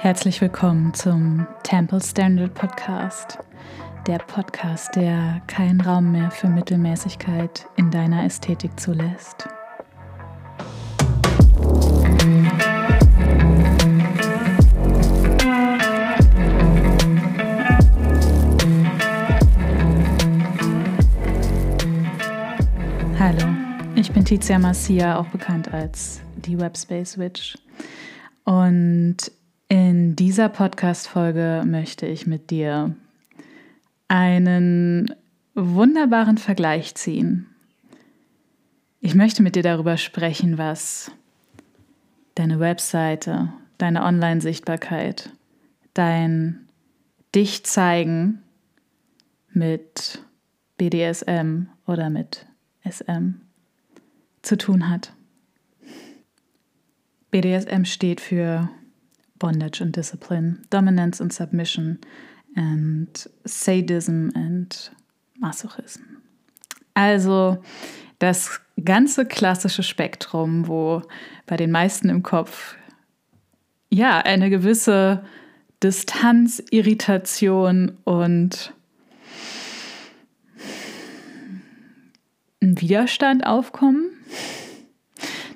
Herzlich willkommen zum Temple Standard Podcast, der Podcast, der keinen Raum mehr für Mittelmäßigkeit in deiner Ästhetik zulässt. Hallo, ich bin Tizia Massia, auch bekannt als die Webspace Witch. Und in dieser Podcast-Folge möchte ich mit dir einen wunderbaren Vergleich ziehen. Ich möchte mit dir darüber sprechen, was deine Webseite, deine Online-Sichtbarkeit, dein Dich zeigen mit BDSM oder mit SM zu tun hat. BDSM steht für bondage and discipline, dominance and submission, and sadism and masochism. Also das ganze klassische Spektrum, wo bei den meisten im Kopf ja eine gewisse Distanz, Irritation und ein Widerstand aufkommen.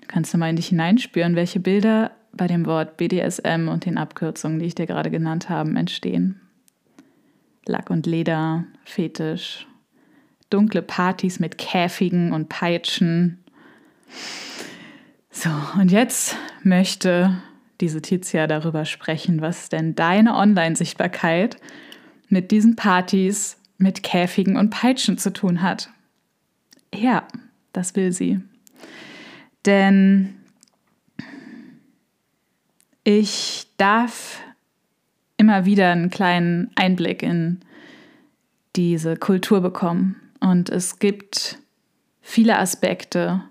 Du kannst du mal in dich hineinspüren, welche Bilder bei dem Wort BDSM und den Abkürzungen, die ich dir gerade genannt habe, entstehen. Lack und Leder, Fetisch, dunkle Partys mit Käfigen und Peitschen. So, und jetzt möchte diese Tizia darüber sprechen, was denn deine Online-Sichtbarkeit mit diesen Partys mit Käfigen und Peitschen zu tun hat. Ja, das will sie. Denn ich darf immer wieder einen kleinen Einblick in diese Kultur bekommen. Und es gibt viele Aspekte,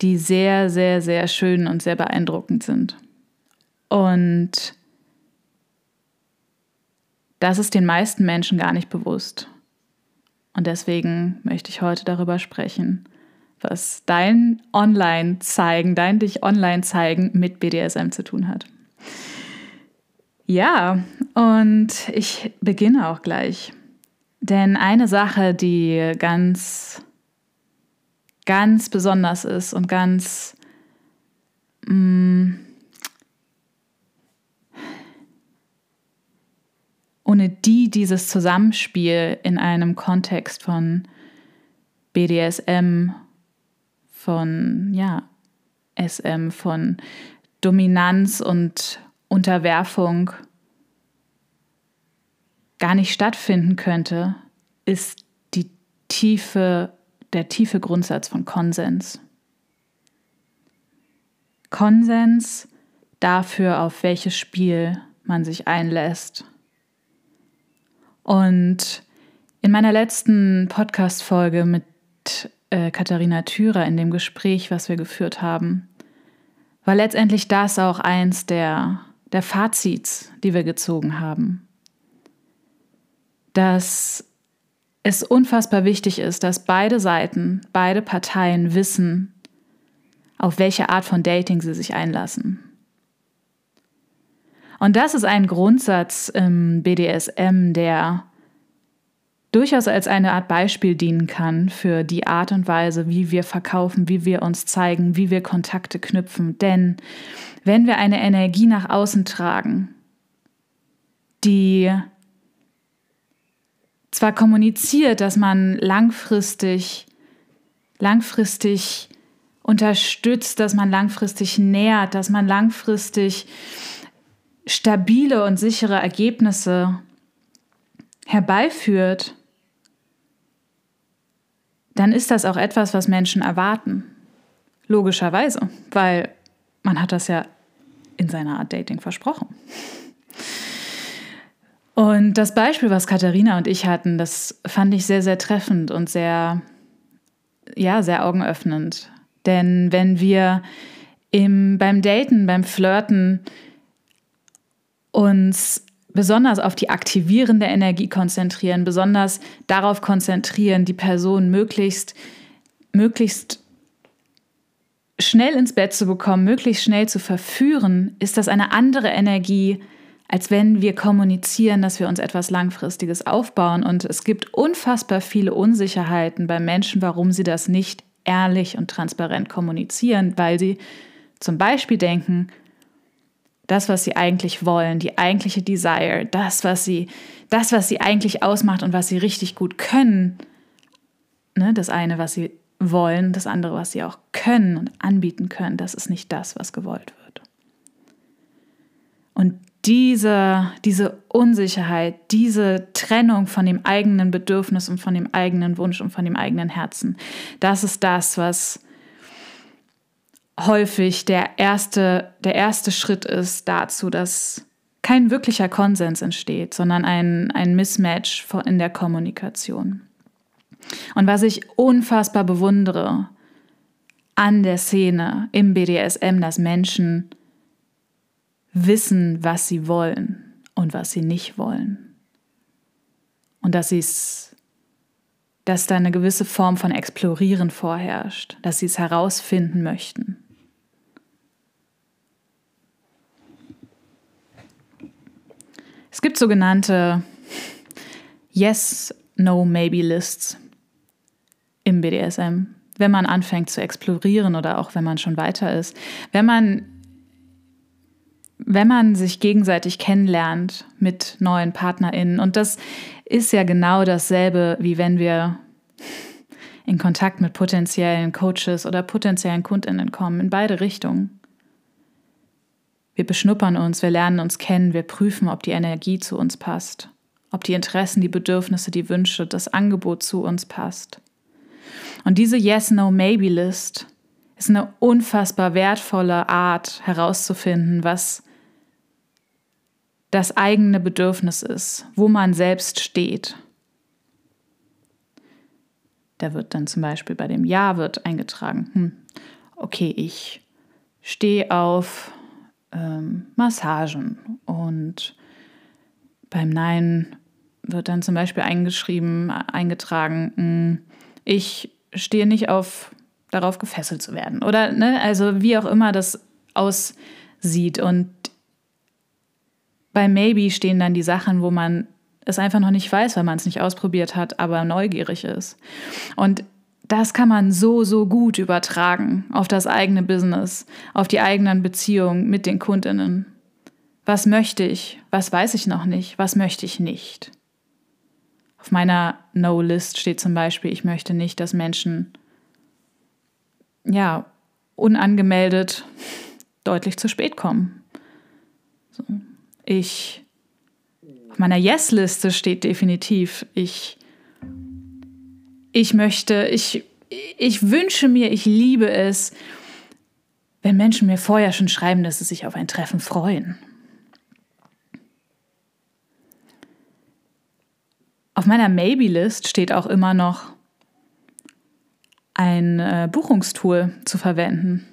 die sehr, sehr, sehr schön und sehr beeindruckend sind. Und das ist den meisten Menschen gar nicht bewusst. Und deswegen möchte ich heute darüber sprechen, was dein Online-Zeigen, dein dich Online-Zeigen mit BDSM zu tun hat. Ja, und ich beginne auch gleich. Denn eine Sache, die ganz, ganz besonders ist und ganz mh, mm, ohne die dieses Zusammenspiel in einem Kontext von BDSM von ja, SM, von Dominanz und Unterwerfung gar nicht stattfinden könnte, ist die tiefe, der tiefe Grundsatz von Konsens. Konsens dafür, auf welches Spiel man sich einlässt. Und in meiner letzten Podcast-Folge mit äh, Katharina Thürer in dem Gespräch, was wir geführt haben, war letztendlich das auch eins der, der Fazits, die wir gezogen haben. Dass es unfassbar wichtig ist, dass beide Seiten, beide Parteien wissen, auf welche Art von Dating sie sich einlassen. Und das ist ein Grundsatz im BDSM, der durchaus als eine Art Beispiel dienen kann für die Art und Weise, wie wir verkaufen, wie wir uns zeigen, wie wir Kontakte knüpfen. Denn wenn wir eine Energie nach außen tragen, die zwar kommuniziert, dass man langfristig, langfristig unterstützt, dass man langfristig nährt, dass man langfristig stabile und sichere Ergebnisse herbeiführt, dann ist das auch etwas, was Menschen erwarten. Logischerweise, weil man hat das ja in seiner Art Dating versprochen. Und das Beispiel, was Katharina und ich hatten, das fand ich sehr, sehr treffend und sehr, ja, sehr augenöffnend. Denn wenn wir im, beim Daten, beim Flirten uns besonders auf die aktivierende Energie konzentrieren, besonders darauf konzentrieren, die Person möglichst, möglichst schnell ins Bett zu bekommen, möglichst schnell zu verführen, ist das eine andere Energie, als wenn wir kommunizieren, dass wir uns etwas Langfristiges aufbauen. Und es gibt unfassbar viele Unsicherheiten bei Menschen, warum sie das nicht ehrlich und transparent kommunizieren, weil sie zum Beispiel denken, das, was sie eigentlich wollen, die eigentliche Desire, das, was sie, das, was sie eigentlich ausmacht und was sie richtig gut können, ne, das eine, was sie wollen, das andere, was sie auch können und anbieten können, das ist nicht das, was gewollt wird. Und diese, diese Unsicherheit, diese Trennung von dem eigenen Bedürfnis und von dem eigenen Wunsch und von dem eigenen Herzen, das ist das, was häufig der erste, der erste Schritt ist dazu, dass kein wirklicher Konsens entsteht, sondern ein, ein Mismatch in der Kommunikation. Und was ich unfassbar bewundere an der Szene im BDSM, dass Menschen wissen, was sie wollen und was sie nicht wollen. Und dass sie es, dass da eine gewisse Form von Explorieren vorherrscht, dass sie es herausfinden möchten. Es gibt sogenannte Yes, No, Maybe Lists im BDSM, wenn man anfängt zu explorieren oder auch wenn man schon weiter ist. Wenn man, wenn man sich gegenseitig kennenlernt mit neuen PartnerInnen. Und das ist ja genau dasselbe, wie wenn wir in Kontakt mit potenziellen Coaches oder potenziellen KundInnen kommen, in beide Richtungen. Wir beschnuppern uns, wir lernen uns kennen, wir prüfen, ob die Energie zu uns passt, ob die Interessen, die Bedürfnisse, die Wünsche, das Angebot zu uns passt. Und diese Yes, No, Maybe List ist eine unfassbar wertvolle Art herauszufinden, was das eigene Bedürfnis ist, wo man selbst steht. Da wird dann zum Beispiel bei dem Ja wird eingetragen, hm, okay, ich stehe auf ähm, Massagen. Und beim Nein wird dann zum Beispiel eingeschrieben, eingetragen, hm, ich stehe nicht auf darauf gefesselt zu werden. Oder ne, also wie auch immer das aussieht. Und bei Maybe stehen dann die Sachen, wo man es einfach noch nicht weiß, weil man es nicht ausprobiert hat, aber neugierig ist. Und das kann man so, so gut übertragen auf das eigene Business, auf die eigenen Beziehungen mit den Kundinnen. Was möchte ich? Was weiß ich noch nicht? Was möchte ich nicht? Auf meiner No-List steht zum Beispiel, ich möchte nicht, dass Menschen ja unangemeldet deutlich zu spät kommen. So. Ich auf meiner Yes-Liste steht definitiv, ich, ich möchte, ich, ich wünsche mir, ich liebe es, wenn Menschen mir vorher schon schreiben, dass sie sich auf ein Treffen freuen. Auf meiner Maybe-List steht auch immer noch ein äh, Buchungstool zu verwenden.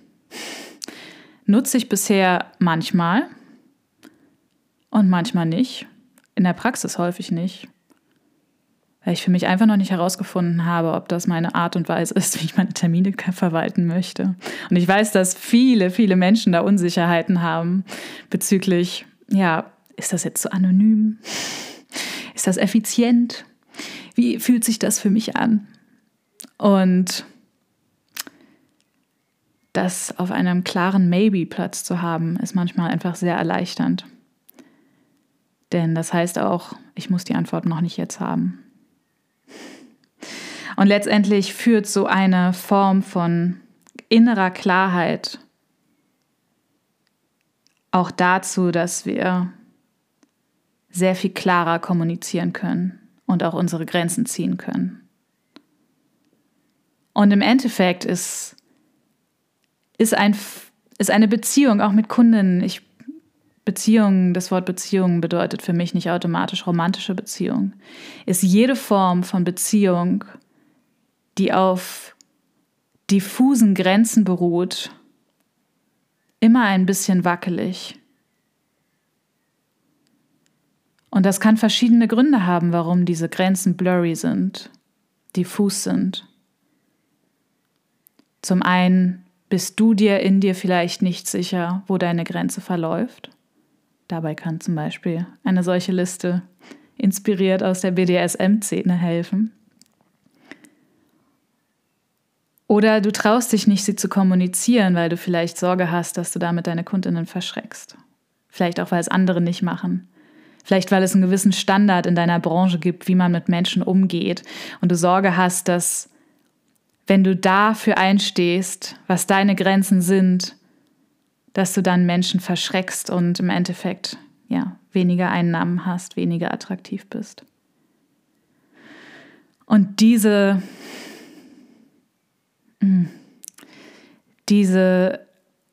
Nutze ich bisher manchmal und manchmal nicht. In der Praxis häufig nicht. Weil ich für mich einfach noch nicht herausgefunden habe, ob das meine Art und Weise ist, wie ich meine Termine verwalten möchte. Und ich weiß, dass viele, viele Menschen da Unsicherheiten haben bezüglich, ja, ist das jetzt so anonym? Ist das effizient? Wie fühlt sich das für mich an? Und das auf einem klaren Maybe-Platz zu haben, ist manchmal einfach sehr erleichternd. Denn das heißt auch, ich muss die Antwort noch nicht jetzt haben. Und letztendlich führt so eine Form von innerer Klarheit auch dazu, dass wir sehr viel klarer kommunizieren können und auch unsere Grenzen ziehen können. Und im Endeffekt ist, ist, ein, ist eine Beziehung auch mit Kunden, ich, Beziehung, das Wort Beziehung bedeutet für mich nicht automatisch romantische Beziehung, ist jede Form von Beziehung, die auf diffusen Grenzen beruht, immer ein bisschen wackelig Und das kann verschiedene Gründe haben, warum diese Grenzen blurry sind, diffus sind. Zum einen Bist du dir in dir vielleicht nicht sicher, wo deine Grenze verläuft? Dabei kann zum Beispiel eine solche Liste inspiriert aus der BDSM-Szene helfen. Oder du traust dich nicht, sie zu kommunizieren, weil du vielleicht Sorge hast, dass du damit deine Kundinnen verschreckst. Vielleicht auch, weil es andere nicht machen. Vielleicht, weil es einen gewissen Standard in deiner Branche gibt, wie man mit Menschen umgeht. Und du Sorge hast, dass wenn du dafür einstehst, was deine Grenzen sind, dass du dann Menschen verschreckst und im Endeffekt ja, weniger Einnahmen hast, weniger attraktiv bist. Und diese. Diese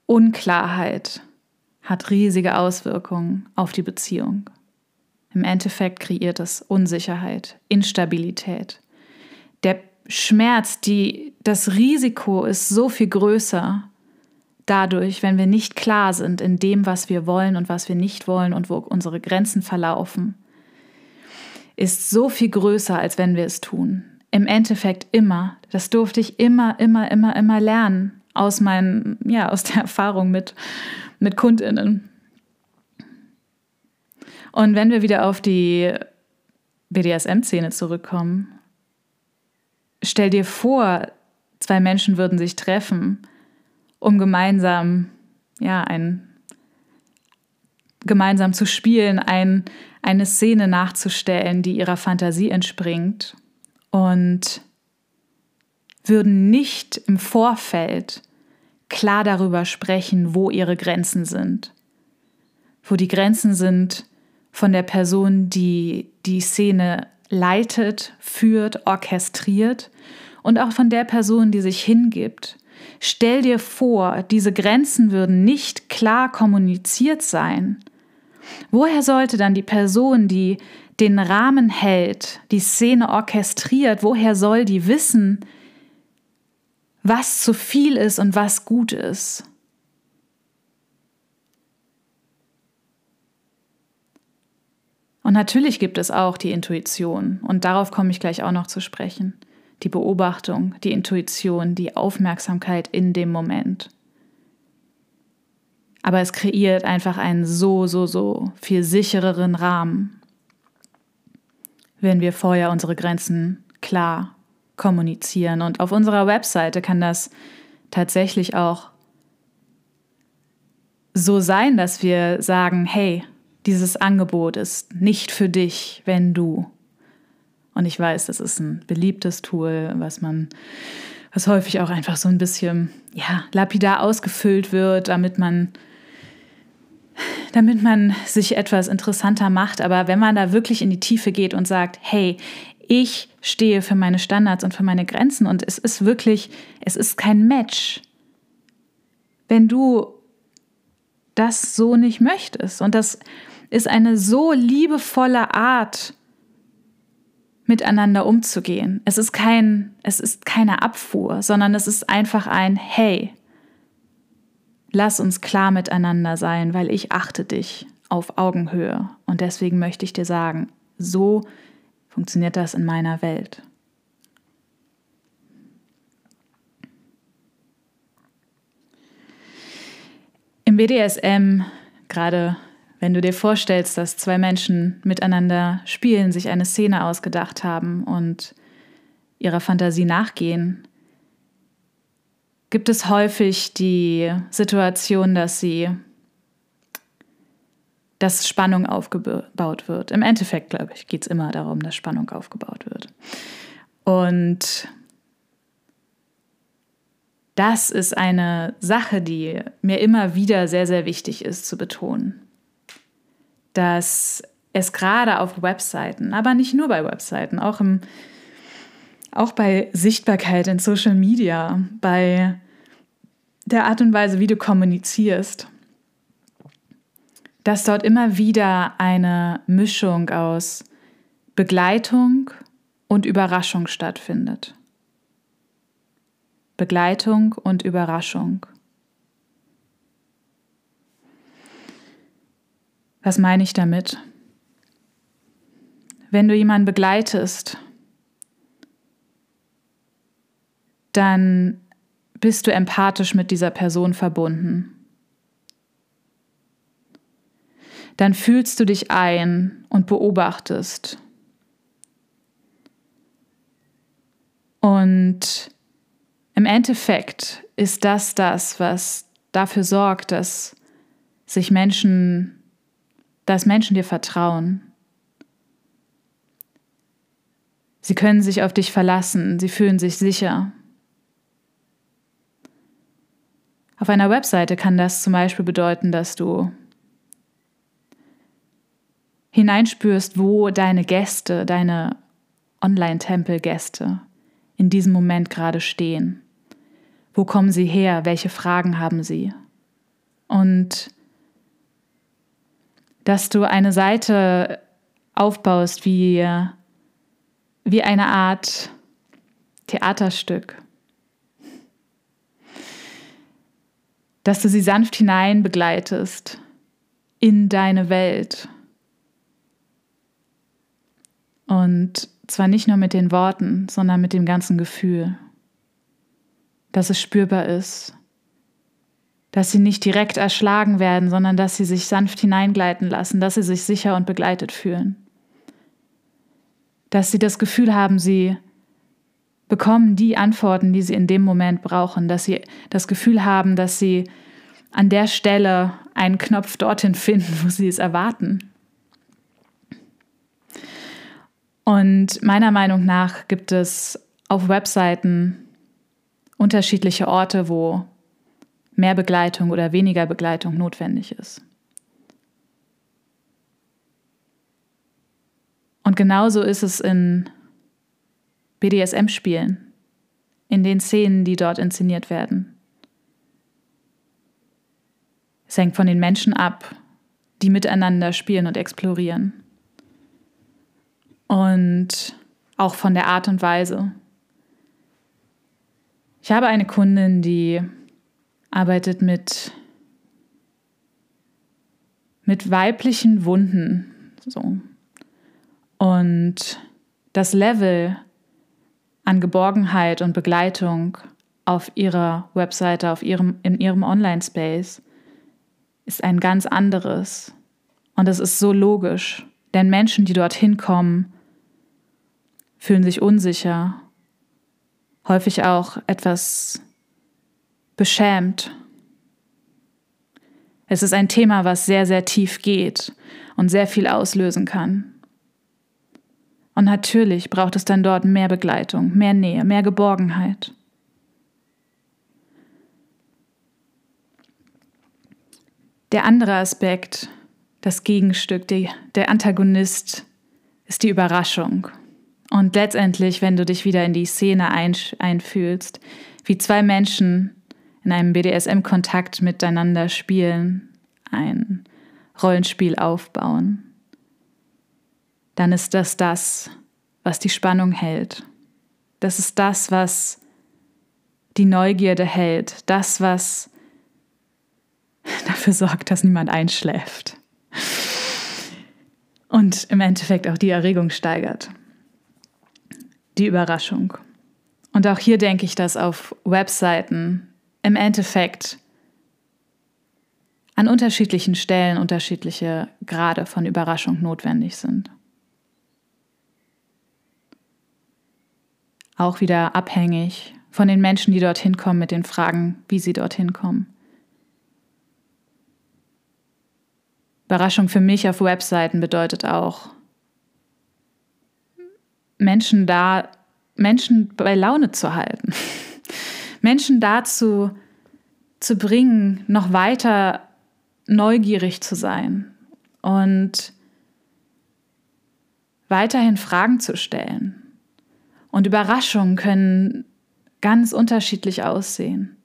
Unklarheit hat riesige Auswirkungen auf die Beziehung. Im Endeffekt kreiert es Unsicherheit, Instabilität. Der Schmerz, die, das Risiko ist so viel größer dadurch, wenn wir nicht klar sind in dem, was wir wollen und was wir nicht wollen und wo unsere Grenzen verlaufen, ist so viel größer, als wenn wir es tun im Endeffekt immer. Das durfte ich immer, immer, immer, immer lernen aus meinen, ja, aus der Erfahrung mit, mit KundInnen. Und wenn wir wieder auf die BDSM-Szene zurückkommen, stell dir vor, zwei Menschen würden sich treffen, um gemeinsam, ja, ein, gemeinsam zu spielen, ein, eine Szene nachzustellen, die ihrer Fantasie entspringt und würden nicht im Vorfeld klar darüber sprechen, wo ihre Grenzen sind. Wo die Grenzen sind von der Person, die die Szene leitet, führt, orchestriert und auch von der Person, die sich hingibt. Stell dir vor, diese Grenzen würden nicht klar kommuniziert sein. Woher sollte dann die Person, die den Rahmen hält, die Szene orchestriert, woher soll die wissen, was zu viel ist und was gut ist? Und natürlich gibt es auch die Intuition, und darauf komme ich gleich auch noch zu sprechen. Die Beobachtung, die Intuition, die Aufmerksamkeit in dem Moment. Aber es kreiert einfach einen so, so, so viel sichereren Rahmen wenn wir vorher unsere Grenzen klar kommunizieren. Und auf unserer Webseite kann das tatsächlich auch so sein, dass wir sagen, hey, dieses Angebot ist nicht für dich, wenn du. Und ich weiß, das ist ein beliebtes Tool, was man, was häufig auch einfach so ein bisschen, ja, lapidar ausgefüllt wird, damit man damit man sich etwas interessanter macht. Aber wenn man da wirklich in die Tiefe geht und sagt, hey, ich stehe für meine Standards und für meine Grenzen und es ist wirklich, es ist kein Match. Wenn du das so nicht möchtest und das ist eine so liebevolle Art, miteinander umzugehen. Es ist kein, es ist keine Abfuhr, sondern es ist einfach ein Hey, Lass uns klar miteinander sein, weil ich achte dich auf Augenhöhe. Und deswegen möchte ich dir sagen, so funktioniert das in meiner Welt. Im BDSM, gerade wenn du dir vorstellst, dass zwei Menschen miteinander spielen, sich eine Szene ausgedacht haben und ihrer Fantasie nachgehen, gibt es häufig die Situation, dass sie dass Spannung aufgebaut wird. Im Endeffekt, glaube ich, geht es immer darum, dass Spannung aufgebaut wird. Und das ist eine Sache, die mir immer wieder sehr, sehr wichtig ist zu betonen. Dass es gerade auf Webseiten, aber nicht nur bei Webseiten, auch, im, auch bei Sichtbarkeit in Social Media, bei der Art und Weise, wie du kommunizierst, dass dort immer wieder eine Mischung aus Begleitung und Überraschung stattfindet. Begleitung und Überraschung. Was meine ich damit? Wenn du jemanden begleitest, dann bist du empathisch mit dieser Person verbunden. Dann fühlst du dich ein und beobachtest. Und im Endeffekt ist das das, was dafür sorgt, dass sich Menschen, dass Menschen dir vertrauen. Sie können sich auf dich verlassen, sie fühlen sich sicher. Auf einer Webseite kann das zum Beispiel bedeuten, dass du hineinspürst, wo deine Gäste, deine Online-Tempel-Gäste in diesem Moment gerade stehen. Wo kommen sie her? Welche Fragen haben sie? Und dass du eine Seite aufbaust wie, wie eine Art Theaterstück. Dass du sie sanft hinein begleitest in deine Welt. Und zwar nicht nur mit den Worten, sondern mit dem ganzen Gefühl. Dass es spürbar ist. Dass sie nicht direkt erschlagen werden, sondern dass sie sich sanft hineingleiten lassen, dass sie sich sicher und begleitet fühlen. Dass sie das Gefühl haben, sie bekommen die Antworten, die sie in dem Moment brauchen, dass sie das Gefühl haben, dass sie an der Stelle einen Knopf dorthin finden, wo sie es erwarten. Und meiner Meinung nach gibt es auf Webseiten unterschiedliche Orte, wo mehr Begleitung oder weniger Begleitung notwendig ist. Und genauso ist es in BDSM-Spielen, in den Szenen, die dort inszeniert werden. Es hängt von den Menschen ab, die miteinander spielen und explorieren und auch von der Art und Weise. Ich habe eine Kundin, die arbeitet mit, mit weiblichen Wunden. So. Und das Level an Geborgenheit und Begleitung auf ihrer Webseite, auf ihrem, in ihrem Online-Space ist ein ganz anderes. Und es ist so logisch, denn Menschen, die dorthin kommen, fühlen sich unsicher, häufig auch etwas beschämt. Es ist ein Thema, was sehr, sehr tief geht und sehr viel auslösen kann. Und natürlich braucht es dann dort mehr Begleitung, mehr Nähe, mehr Geborgenheit. Der andere Aspekt, das Gegenstück, die, der Antagonist, ist die Überraschung. Und letztendlich, wenn du dich wieder in die Szene einfühlst, wie zwei Menschen in einem BDSM-Kontakt miteinander spielen, ein Rollenspiel aufbauen, dann ist das das, was die Spannung hält. Das ist das, was die Neugierde hält, das, was dafür sorgt, dass niemand einschläft. Und im Endeffekt auch die Erregung steigert die Überraschung. Und auch hier denke ich, dass auf Webseiten im Endeffekt an unterschiedlichen Stellen unterschiedliche Grade von Überraschung notwendig sind. Auch wieder abhängig von den Menschen, die dorthin kommen, mit den Fragen, wie sie dorthin kommen. Überraschung für mich auf Webseiten bedeutet auch, Menschen da, Menschen bei Laune zu halten. Menschen dazu zu bringen, noch weiter neugierig zu sein und weiterhin Fragen zu stellen. Und Überraschungen können ganz unterschiedlich aussehen.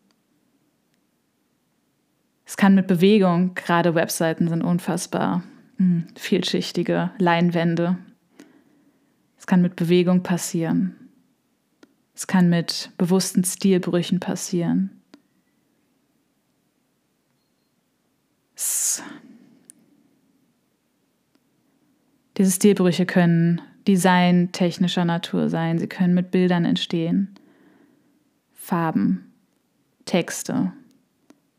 Es kann mit Bewegung, gerade Webseiten sind unfassbar hm, vielschichtige Leinwände, es kann mit Bewegung passieren. Es kann mit bewussten Stilbrüchen passieren. Es Diese Stilbrüche können designtechnischer Natur sein. Sie können mit Bildern entstehen, Farben, Texte.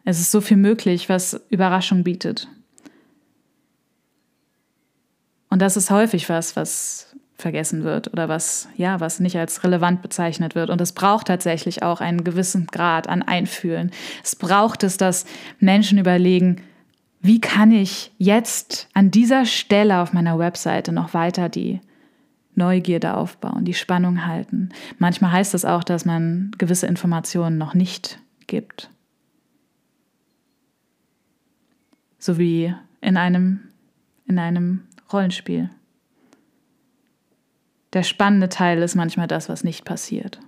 Es ist so viel möglich, was Überraschung bietet. Und das ist häufig was, was vergessen wird oder was, ja, was nicht als relevant bezeichnet wird. Und es braucht tatsächlich auch einen gewissen Grad an Einfühlen. Es braucht es, dass Menschen überlegen, wie kann ich jetzt an dieser Stelle auf meiner Webseite noch weiter die Neugierde aufbauen, die Spannung halten. Manchmal heißt das auch, dass man gewisse Informationen noch nicht gibt. So wie in einem, in einem Rollenspiel. Der spannende Teil ist manchmal das, was nicht passiert.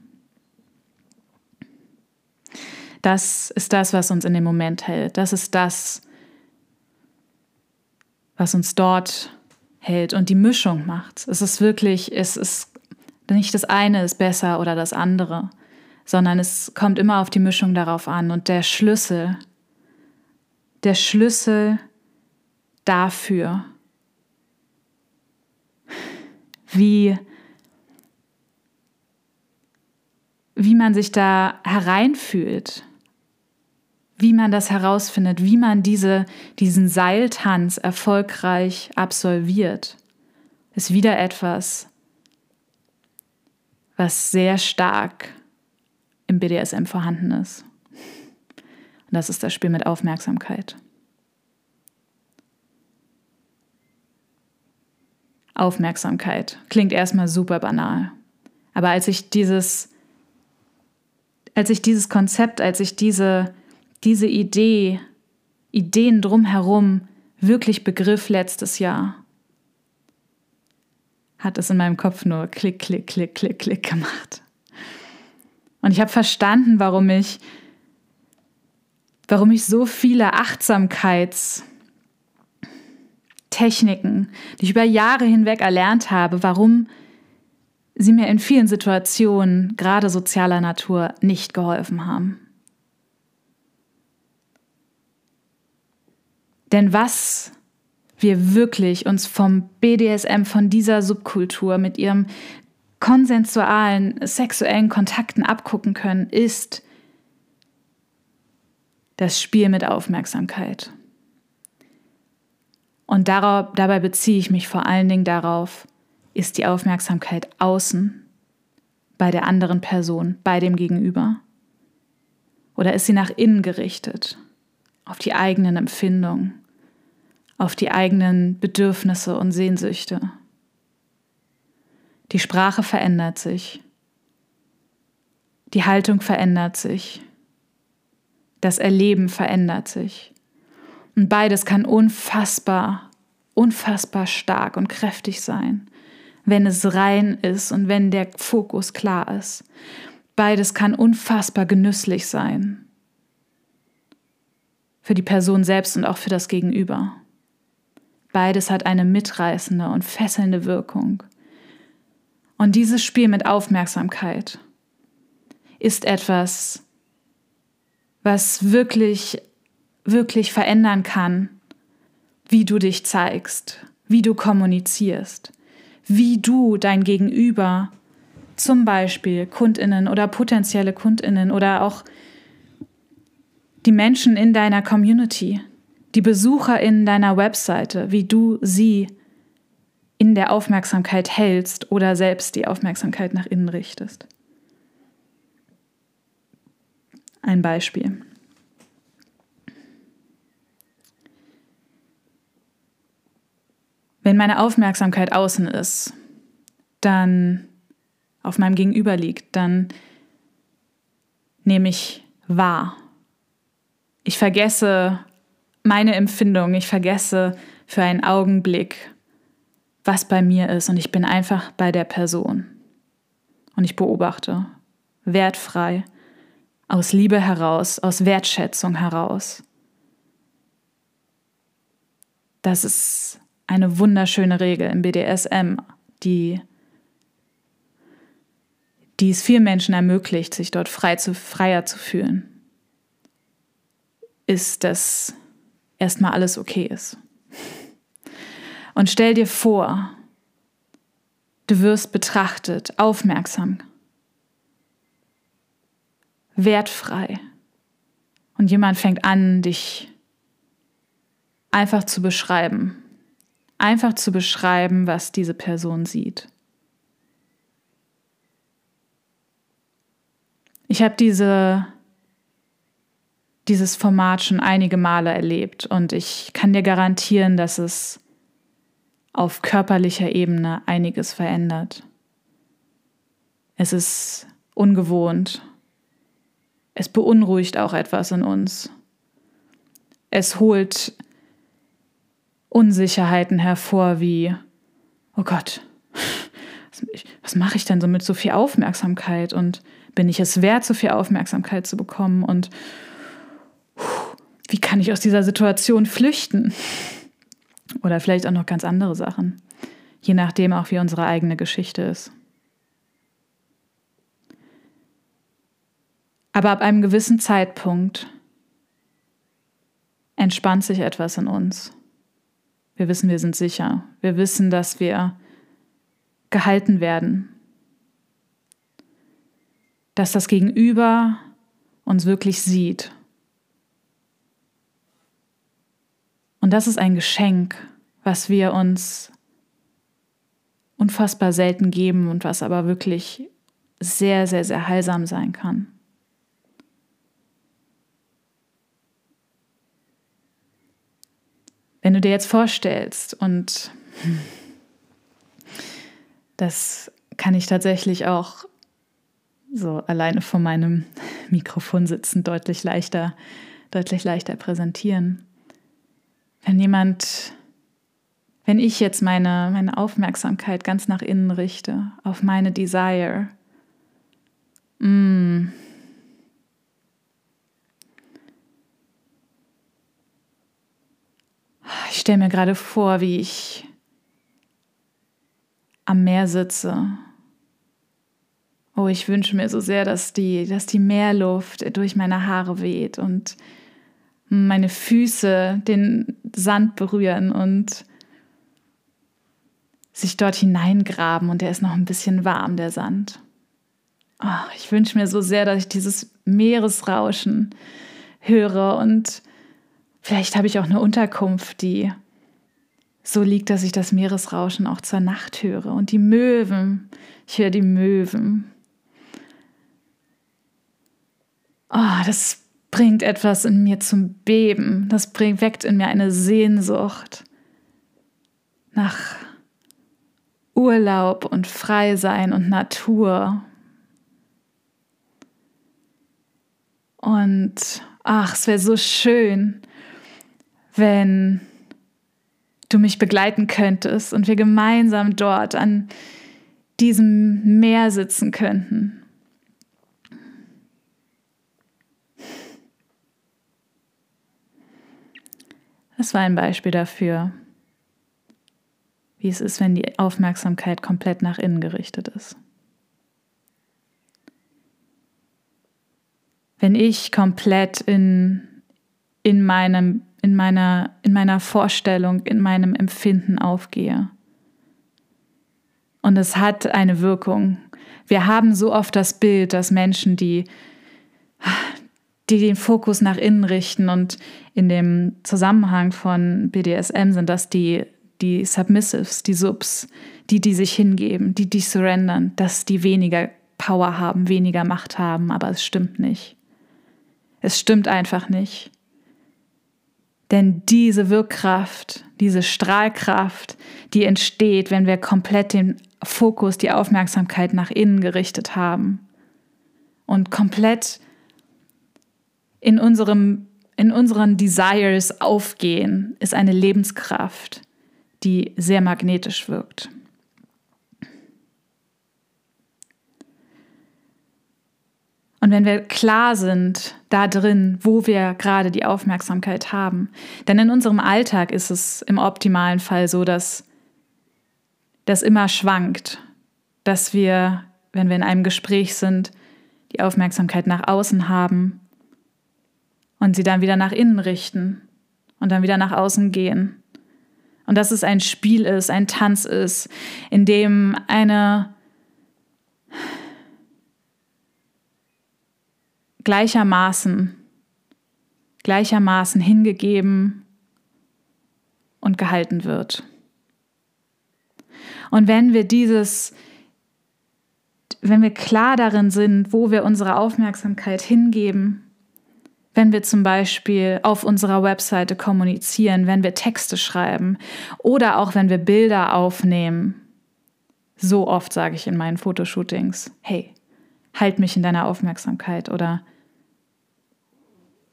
Das ist das, was uns in dem Moment hält. Das ist das, was uns dort hält und die Mischung macht. Es ist wirklich, es ist nicht das eine ist besser oder das andere, sondern es kommt immer auf die Mischung darauf an. Und der Schlüssel, der Schlüssel dafür, wie, wie man sich da hereinfühlt, wie man das herausfindet, wie man diese, diesen Seiltanz erfolgreich absolviert, ist wieder etwas, was sehr stark im BDSM vorhanden ist. Und das ist das Spiel mit Aufmerksamkeit. Aufmerksamkeit klingt erstmal super banal. Aber als ich dieses, als ich dieses Konzept, als ich diese diese Idee, Ideen drumherum wirklich begriff letztes Jahr, hat es in meinem Kopf nur klick, klick, klick, klick, klick gemacht. Und ich habe verstanden, warum ich, warum ich so viele Achtsamkeitstechniken, die ich über Jahre hinweg erlernt habe, warum sie mir in vielen Situationen, gerade sozialer Natur, nicht geholfen haben. Denn was wir wirklich uns vom BDSM, von dieser Subkultur mit ihrem konsensualen sexuellen Kontakten abgucken können, ist das Spiel mit Aufmerksamkeit. Und darauf, dabei beziehe ich mich vor allen Dingen darauf, ist die Aufmerksamkeit außen bei der anderen Person, bei dem Gegenüber? Oder ist sie nach innen gerichtet, auf die eigenen Empfindungen, auf die eigenen Bedürfnisse und Sehnsüchte. Die Sprache verändert sich. Die Haltung verändert sich. Das Erleben verändert sich. Und beides kann unfassbar, unfassbar stark und kräftig sein, wenn es rein ist und wenn der Fokus klar ist. Beides kann unfassbar genüsslich sein. Für die Person selbst und auch für das Gegenüber. Beides hat eine mitreißende und fesselnde Wirkung. Und dieses Spiel mit Aufmerksamkeit ist etwas, was wirklich, wirklich verändern kann, wie du dich zeigst, wie du kommunizierst, wie du dein Gegenüber, zum Beispiel Kundinnen oder potenzielle Kundinnen oder auch die Menschen in deiner Community, die BesucherInnen deiner Webseite, wie du sie in der Aufmerksamkeit hältst oder selbst die Aufmerksamkeit nach innen richtest. Ein Beispiel. Wenn meine Aufmerksamkeit außen ist, dann auf meinem Gegenüber liegt, dann nehme ich wahr. Ich vergesse meine Empfindung. Ich vergesse für einen Augenblick, was bei mir ist und ich bin einfach bei der Person. Und ich beobachte, wertfrei, aus Liebe heraus, aus Wertschätzung heraus. Das ist eine wunderschöne Regel im BDSM, die, die es vielen Menschen ermöglicht, sich dort frei zu, freier zu fühlen. Ist das erstmal alles okay ist. Und stell dir vor, du wirst betrachtet, aufmerksam, wertfrei, und jemand fängt an, dich einfach zu beschreiben. Einfach zu beschreiben, was diese Person sieht. Ich habe diese, dieses Format schon einige Male erlebt und ich kann dir garantieren, dass es auf körperlicher Ebene einiges verändert. Es ist ungewohnt. Es beunruhigt auch etwas in uns. Es holt Unsicherheiten hervor wie, oh Gott, was mache ich denn so mit so viel Aufmerksamkeit und bin ich es wert, so viel Aufmerksamkeit zu bekommen und wie kann ich aus dieser Situation flüchten? Oder vielleicht auch noch ganz andere Sachen, je nachdem auch wie unsere eigene Geschichte ist. Aber ab einem gewissen Zeitpunkt entspannt sich etwas in uns. Wir wissen, wir sind sicher. Wir wissen, dass wir gehalten werden. Dass das Gegenüber uns wirklich sieht. Und das ist ein Geschenk, was wir uns unfassbar selten geben und was aber wirklich sehr, sehr, sehr heilsam sein kann. Wenn du dir jetzt vorstellst, und das kann ich tatsächlich auch so alleine vor meinem Mikrofon sitzen deutlich leichter, deutlich leichter präsentieren. Wenn jemand, wenn ich jetzt meine, meine Aufmerksamkeit ganz nach innen richte, auf meine Desire, mm, Ich stelle mir gerade vor, wie ich am Meer sitze. Oh, ich wünsche mir so sehr, dass die, dass die Meerluft durch meine Haare weht und meine Füße den Sand berühren und sich dort hineingraben und der ist noch ein bisschen warm, der Sand. Oh, ich wünsche mir so sehr, dass ich dieses Meeresrauschen höre und Vielleicht habe ich auch eine Unterkunft, die so liegt, dass ich das Meeresrauschen auch zur Nacht höre. Und die Möwen, ich höre die Möwen. Oh, das bringt etwas in mir zum Beben. Das bringt, weckt in mir eine Sehnsucht nach Urlaub und Freisein und Natur. Und ach, es wäre so schön, wenn du mich begleiten könntest und wir gemeinsam dort an diesem Meer sitzen könnten. Das war ein Beispiel dafür, wie es ist, wenn die Aufmerksamkeit komplett nach innen gerichtet ist. Wenn ich komplett in, in meinem in meiner, in meiner Vorstellung, in meinem Empfinden aufgehe. Und es hat eine Wirkung. Wir haben so oft das Bild, dass Menschen, die, die den Fokus nach innen richten und in dem Zusammenhang von BDSM sind das die, die Submissives, die Subs, die, die sich hingeben, die, die surrendern, dass die weniger Power haben, weniger Macht haben, aber es stimmt nicht. Es stimmt einfach nicht. Denn diese Wirkkraft, diese Strahlkraft, die entsteht, wenn wir komplett den Fokus, die Aufmerksamkeit nach innen gerichtet haben und komplett in, unserem, in unseren Desires aufgehen, ist eine Lebenskraft, die sehr magnetisch wirkt. Und wenn wir klar sind da drin, wo wir gerade die Aufmerksamkeit haben, denn in unserem Alltag ist es im optimalen Fall so, dass das immer schwankt, dass wir, wenn wir in einem Gespräch sind, die Aufmerksamkeit nach außen haben und sie dann wieder nach innen richten und dann wieder nach außen gehen. Und dass es ein Spiel ist, ein Tanz ist, in dem eine gleichermaßen gleichermaßen hingegeben und gehalten wird. Und wenn wir dieses, wenn wir klar darin sind, wo wir unsere Aufmerksamkeit hingeben, wenn wir zum Beispiel auf unserer Webseite kommunizieren, wenn wir Texte schreiben oder auch wenn wir Bilder aufnehmen. So oft sage ich in meinen Fotoshootings, hey, halt mich in deiner Aufmerksamkeit oder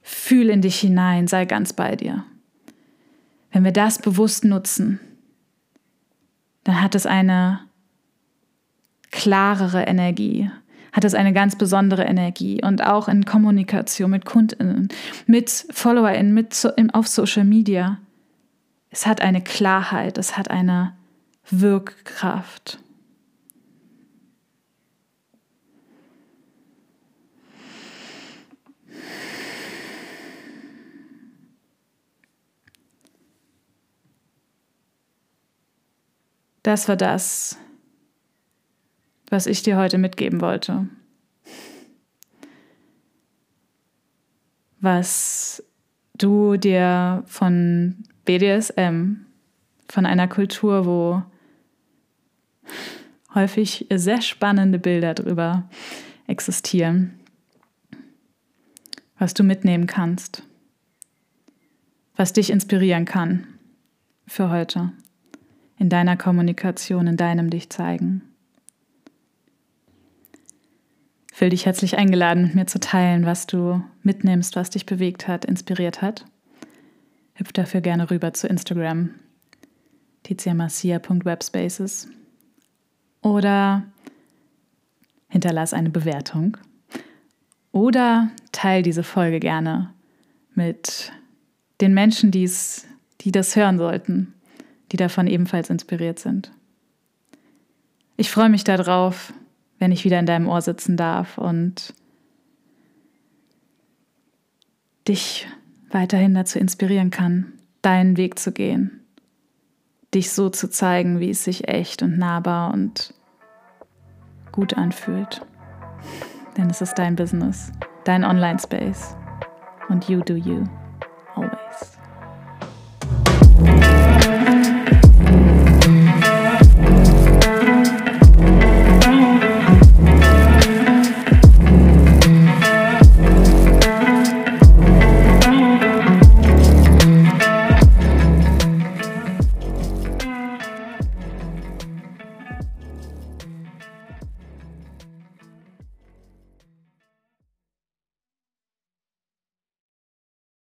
fühl in dich hinein, sei ganz bei dir. Wenn wir das bewusst nutzen, dann hat es eine klarere Energie, hat es eine ganz besondere Energie und auch in Kommunikation mit KundInnen, mit FollowerInnen, mit auf Social Media. Es hat eine Klarheit, es hat eine Wirkkraft. Das war das, was ich dir heute mitgeben wollte. Was du dir von BDSM, von einer Kultur, wo häufig sehr spannende Bilder drüber existieren, was du mitnehmen kannst, was dich inspirieren kann für heute in deiner Kommunikation, in deinem Dich zeigen. Ich will dich herzlich eingeladen, mit mir zu teilen, was du mitnimmst, was dich bewegt hat, inspiriert hat. Hüpf dafür gerne rüber zu Instagram, tiziamasia.webspaces oder hinterlass eine Bewertung oder teil diese Folge gerne mit den Menschen, die's, die das hören sollten die davon ebenfalls inspiriert sind. Ich freue mich darauf, wenn ich wieder in deinem Ohr sitzen darf und dich weiterhin dazu inspirieren kann, deinen Weg zu gehen, dich so zu zeigen, wie es sich echt und nahbar und gut anfühlt. Denn es ist dein Business, dein Online-Space und you do you.